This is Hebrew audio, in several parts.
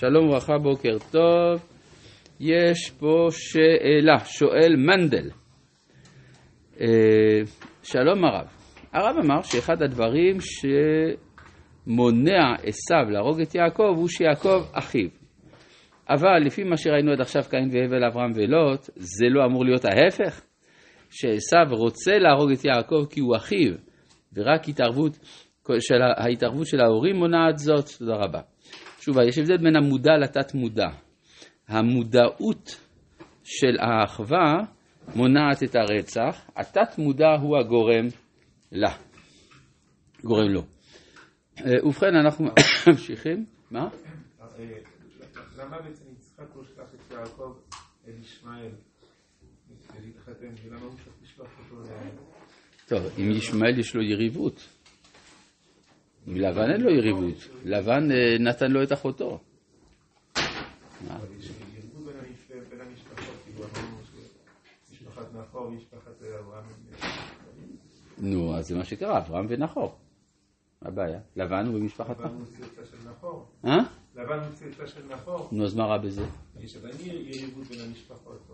שלום וברכה, בוקר טוב. יש פה שאלה, שואל מנדל. אה, שלום הרב. הרב אמר שאחד הדברים שמונע עשיו להרוג את יעקב הוא שיעקב אחיו. אבל לפי מה שראינו עד עכשיו, קין והבל, אברהם ולוט, זה לא אמור להיות ההפך? שעשיו רוצה להרוג את יעקב כי הוא אחיו, ורק התערבות של, ההתערבות של ההורים מונעת זאת? תודה רבה. שוב, יש הבדל בין המודע לתת מודע. המודעות של האחווה מונעת את הרצח, התת מודע הוא הגורם לה, גורם לו. אה, ובכן, אנחנו ממשיכים. מה? למה בעצם יצחק לא שלח את יעקב אל ישמעאל להתחתן, הוא אותו. טוב, אם ישמעאל יש לו יריבות. עם לבן אין לו יריבות, לבן אה, נתן לו את אחותו. נו, אז זה מה שקרה, אברהם ונחור. מה הבעיה? לבן הוא במשפחת לבן הוא צאצא של נחור. אה? לבן הוא צאצא של נחור. נו, אז מה רע בזה? יש עדיין יריבות בין המשפחות.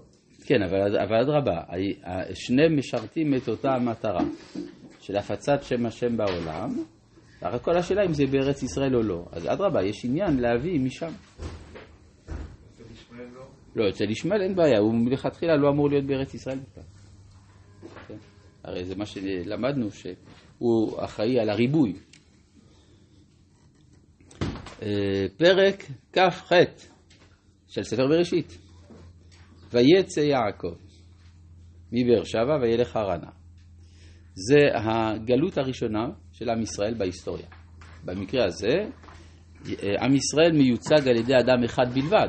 כן, אבל אדרבה, שניהם משרתים את אותה המטרה של הפצת שם השם בעולם, רק כל השאלה אם זה בארץ ישראל או לא. אז אדרבה, יש עניין להביא משם. לא, אצל ישמעאל אין בעיה, הוא מלכתחילה לא אמור להיות בארץ ישראל בכלל. כן? הרי זה מה שלמדנו, שהוא אחראי על הריבוי. אה, פרק כ"ח של ספר בראשית. ויצא יעקב מבאר שבע וילך חרנה. זה הגלות הראשונה של עם ישראל בהיסטוריה. במקרה הזה, עם ישראל מיוצג על ידי אדם אחד בלבד,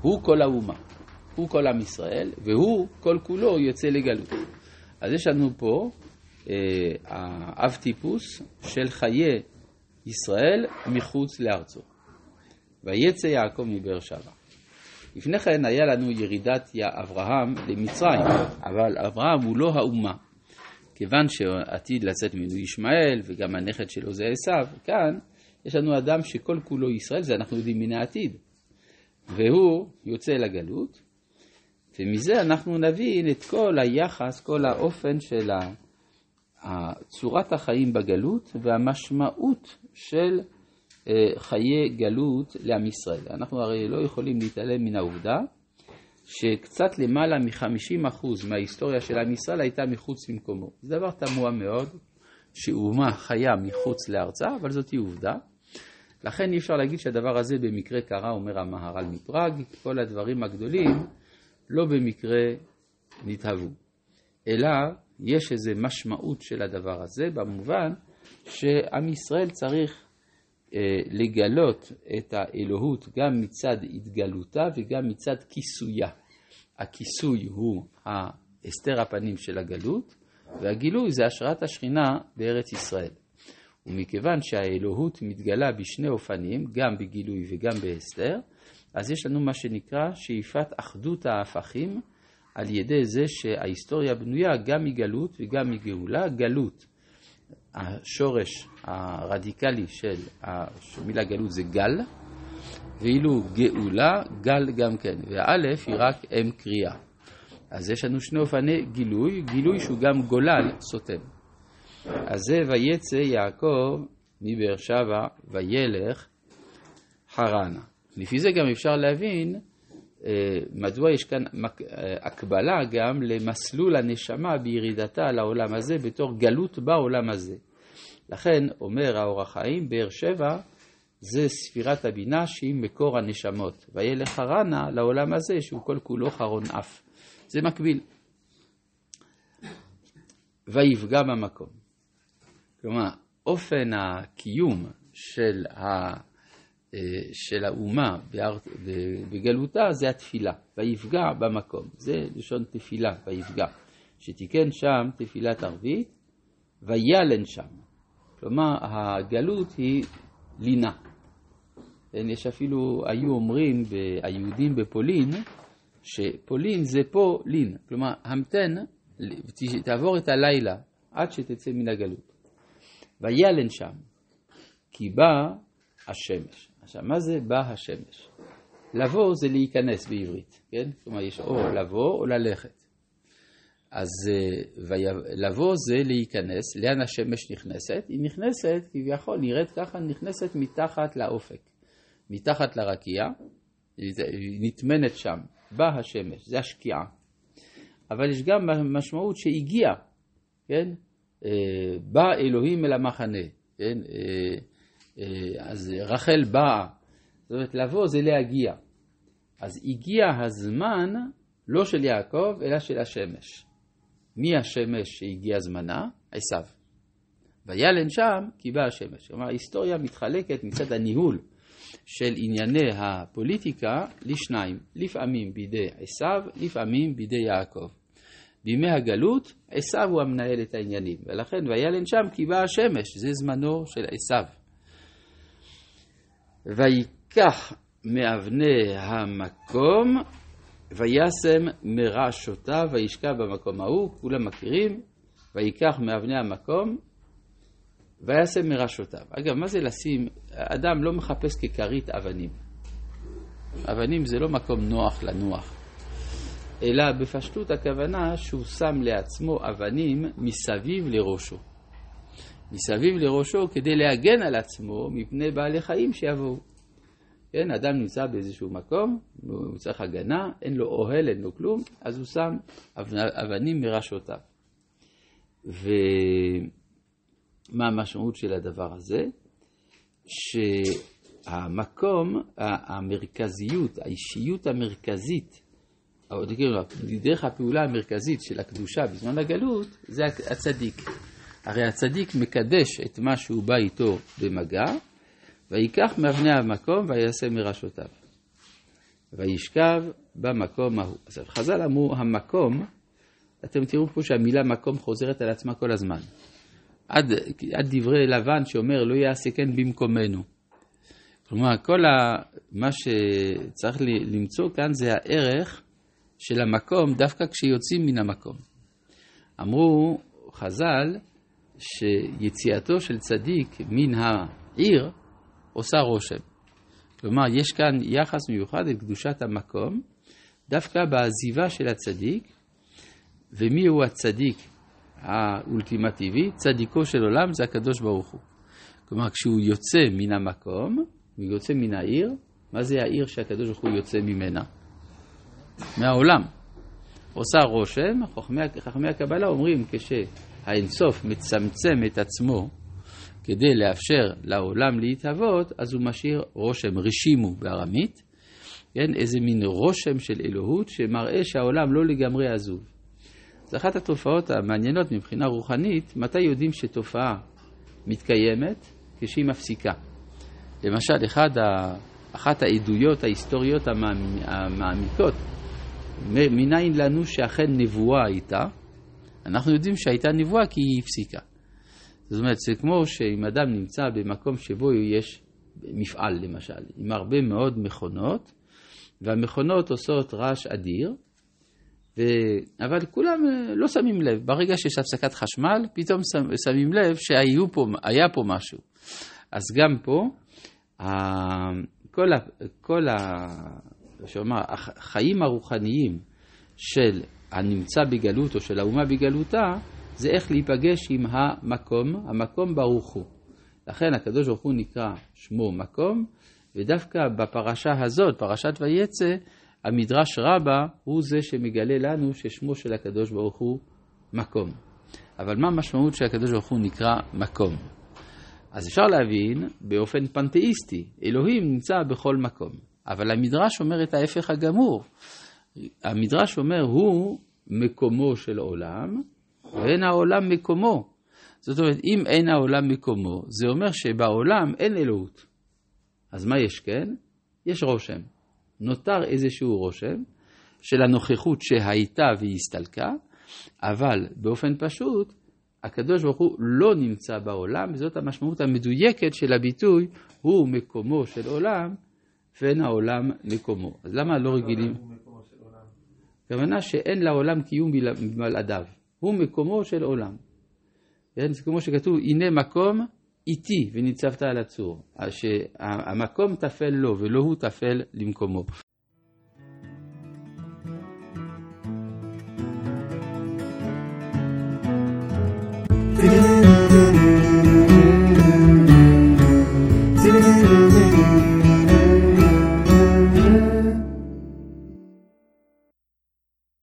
הוא כל האומה, הוא כל עם ישראל, והוא כל כולו יוצא לגלות. אז יש לנו פה אה, האב טיפוס של חיי ישראל מחוץ לארצו. ויצא יעקב מבאר שבע. לפני כן היה לנו ירידת אברהם למצרים, אבל אברהם הוא לא האומה. כיוון שעתיד לצאת ממנו ישמעאל, וגם הנכד שלו זה עשו, כאן יש לנו אדם שכל כולו ישראל, זה אנחנו יודעים מן העתיד. והוא יוצא לגלות, ומזה אנחנו נבין את כל היחס, כל האופן של צורת החיים בגלות והמשמעות של אה, חיי גלות לעם ישראל. אנחנו הרי לא יכולים להתעלם מן העובדה שקצת למעלה מ-50% מההיסטוריה של עם ישראל הייתה מחוץ למקומו. זה דבר תמוה מאוד, שאומה חיה מחוץ לארצה, אבל זאת היא עובדה. לכן אי אפשר להגיד שהדבר הזה במקרה קרה, אומר המהר"ל מפראג, כל הדברים הגדולים לא במקרה נתהוו, אלא יש איזו משמעות של הדבר הזה, במובן שעם ישראל צריך לגלות את האלוהות גם מצד התגלותה וגם מצד כיסויה. הכיסוי הוא הסתר הפנים של הגלות, והגילוי זה השראת השכינה בארץ ישראל. ומכיוון שהאלוהות מתגלה בשני אופנים, גם בגילוי וגם בהסתר, אז יש לנו מה שנקרא שאיפת אחדות ההפכים, על ידי זה שההיסטוריה בנויה גם מגלות וגם מגאולה. גלות השורש הרדיקלי של המילה גלות זה גל, ואילו גאולה, גל גם כן, והאלף היא רק אם קריאה. אז יש לנו שני אופני גילוי, גילוי שהוא גם גולל סותם. אז זה ויצא יעקב מבאר שבע וילך חרנה. לפי זה גם אפשר להבין מדוע יש כאן אה, הקבלה גם למסלול הנשמה בירידתה לעולם הזה בתור גלות בעולם הזה. לכן אומר האור החיים, באר שבע זה ספירת הבינה שהיא מקור הנשמות. וילך חרנה לעולם הזה שהוא כל כולו חרון אף. זה מקביל. ויפגע במקום. כלומר, אופן הקיום של, ה, אה, של האומה בגלותה זה התפילה. ויפגע במקום. זה לשון תפילה, ויפגע. שתיקן שם תפילת ערבית, וילן שם. כלומר, הגלות היא לינה. כן, יש אפילו, היו אומרים היהודים בפולין, שפולין זה פה לין. כלומר, המתן, תעבור את הלילה עד שתצא מן הגלות. וילן שם, כי בא השמש. עכשיו, מה זה בא השמש? לבוא זה להיכנס בעברית, כן? כלומר, יש או לבוא או ללכת. אז אה, לבוא זה להיכנס, לאן השמש נכנסת? היא נכנסת, כביכול, נראית ככה, נכנסת מתחת לאופק, מתחת לרקיע, היא נטמנת שם, באה השמש, זה השקיעה. אבל יש גם משמעות שהגיעה, כן? אה, בא אלוהים אל המחנה, כן? אה, אז רחל באה, זאת אומרת לבוא זה להגיע. אז הגיע הזמן לא של יעקב אלא של השמש. מי השמש שהגיע זמנה? עשיו. וילן שם כי בא השמש. כלומר, ההיסטוריה מתחלקת מצד הניהול של ענייני הפוליטיקה לשניים, לפעמים בידי עשיו, לפעמים בידי יעקב. בימי הגלות, עשיו הוא המנהל את העניינים, ולכן וילן שם כי בא השמש, זה זמנו של עשיו. ויקח מאבני המקום וישם מרעשותיו וישכב במקום ההוא, כולם מכירים, ויקח מאבני המקום וישם מרעשותיו. אגב, מה זה לשים, אדם לא מחפש ככרית אבנים. אבנים זה לא מקום נוח לנוח, אלא בפשטות הכוונה שהוא שם לעצמו אבנים מסביב לראשו. מסביב לראשו כדי להגן על עצמו מפני בעלי חיים שיבואו. כן, אדם נמצא באיזשהו מקום, הוא צריך הגנה, אין לו אוהל, אין לו כלום, אז הוא שם אבנים מראשותיו. ומה המשמעות של הדבר הזה? שהמקום, המרכזיות, האישיות המרכזית, דרך הפעולה המרכזית של הקדושה בזמן הגלות, זה הצדיק. הרי הצדיק מקדש את מה שהוא בא איתו במגע, ויקח מאבני המקום ויעשה מראשותיו. וישכב במקום ההוא. עכשיו חז"ל אמרו המקום, אתם תראו פה שהמילה מקום חוזרת על עצמה כל הזמן. עד, עד דברי לבן שאומר לא יעשה כן במקומנו. כלומר, כל ה, מה שצריך למצוא כאן זה הערך של המקום דווקא כשיוצאים מן המקום. אמרו חז"ל שיציאתו של צדיק מן העיר עושה רושם. כלומר, יש כאן יחס מיוחד אל קדושת המקום, דווקא בעזיבה של הצדיק, ומי הוא הצדיק האולטימטיבי? צדיקו של עולם זה הקדוש ברוך הוא. כלומר, כשהוא יוצא מן המקום, הוא יוצא מן העיר, מה זה העיר שהקדוש ברוך הוא יוצא ממנה? מהעולם. עושה רושם, חכמי, הקבלה אומרים כשהאינסוף מצמצם את עצמו כדי לאפשר לעולם להתהוות, אז הוא משאיר רושם, רשימו בארמית, כן, איזה מין רושם של אלוהות שמראה שהעולם לא לגמרי עזוב. זו אחת התופעות המעניינות מבחינה רוחנית, מתי יודעים שתופעה מתקיימת? כשהיא מפסיקה. למשל, אחד ה... אחת העדויות ההיסטוריות המעמיקות, מניין לנו שאכן נבואה הייתה? אנחנו יודעים שהייתה נבואה כי היא הפסיקה. זאת אומרת, זה כמו שאם אדם נמצא במקום שבו יש מפעל למשל, עם הרבה מאוד מכונות, והמכונות עושות רעש אדיר, ו... אבל כולם אה, לא שמים לב. ברגע שיש הפסקת חשמל, פתאום שמים לב שהיה פה משהו. אז גם פה, כל, ה... כל ה... שאומר, החיים הרוחניים של הנמצא בגלות או של האומה בגלותה, זה איך להיפגש עם המקום, המקום ברוך הוא. לכן הקדוש ברוך הוא נקרא שמו מקום, ודווקא בפרשה הזאת, פרשת ויצא, המדרש רבה הוא זה שמגלה לנו ששמו של הקדוש ברוך הוא מקום. אבל מה המשמעות שהקדוש ברוך הוא נקרא מקום? אז אפשר להבין באופן פנתאיסטי, אלוהים נמצא בכל מקום. אבל המדרש אומר את ההפך הגמור. המדרש אומר הוא מקומו של עולם, ואין העולם מקומו. זאת אומרת, אם אין העולם מקומו, זה אומר שבעולם אין אלוהות. אז מה יש כן? יש רושם. נותר איזשהו רושם של הנוכחות שהייתה והסתלקה, אבל באופן פשוט, הקדוש ברוך הוא לא נמצא בעולם, וזאת המשמעות המדויקת של הביטוי, הוא מקומו של עולם, ואין העולם מקומו. אז למה לא רגילים? הכוונה שאין לעולם קיום בלעדיו. הוא מקומו של עולם. כן? זה כמו שכתוב, הנה מקום איתי וניצבת על הצור. שהמקום תפל לו ולא הוא תפל למקומו.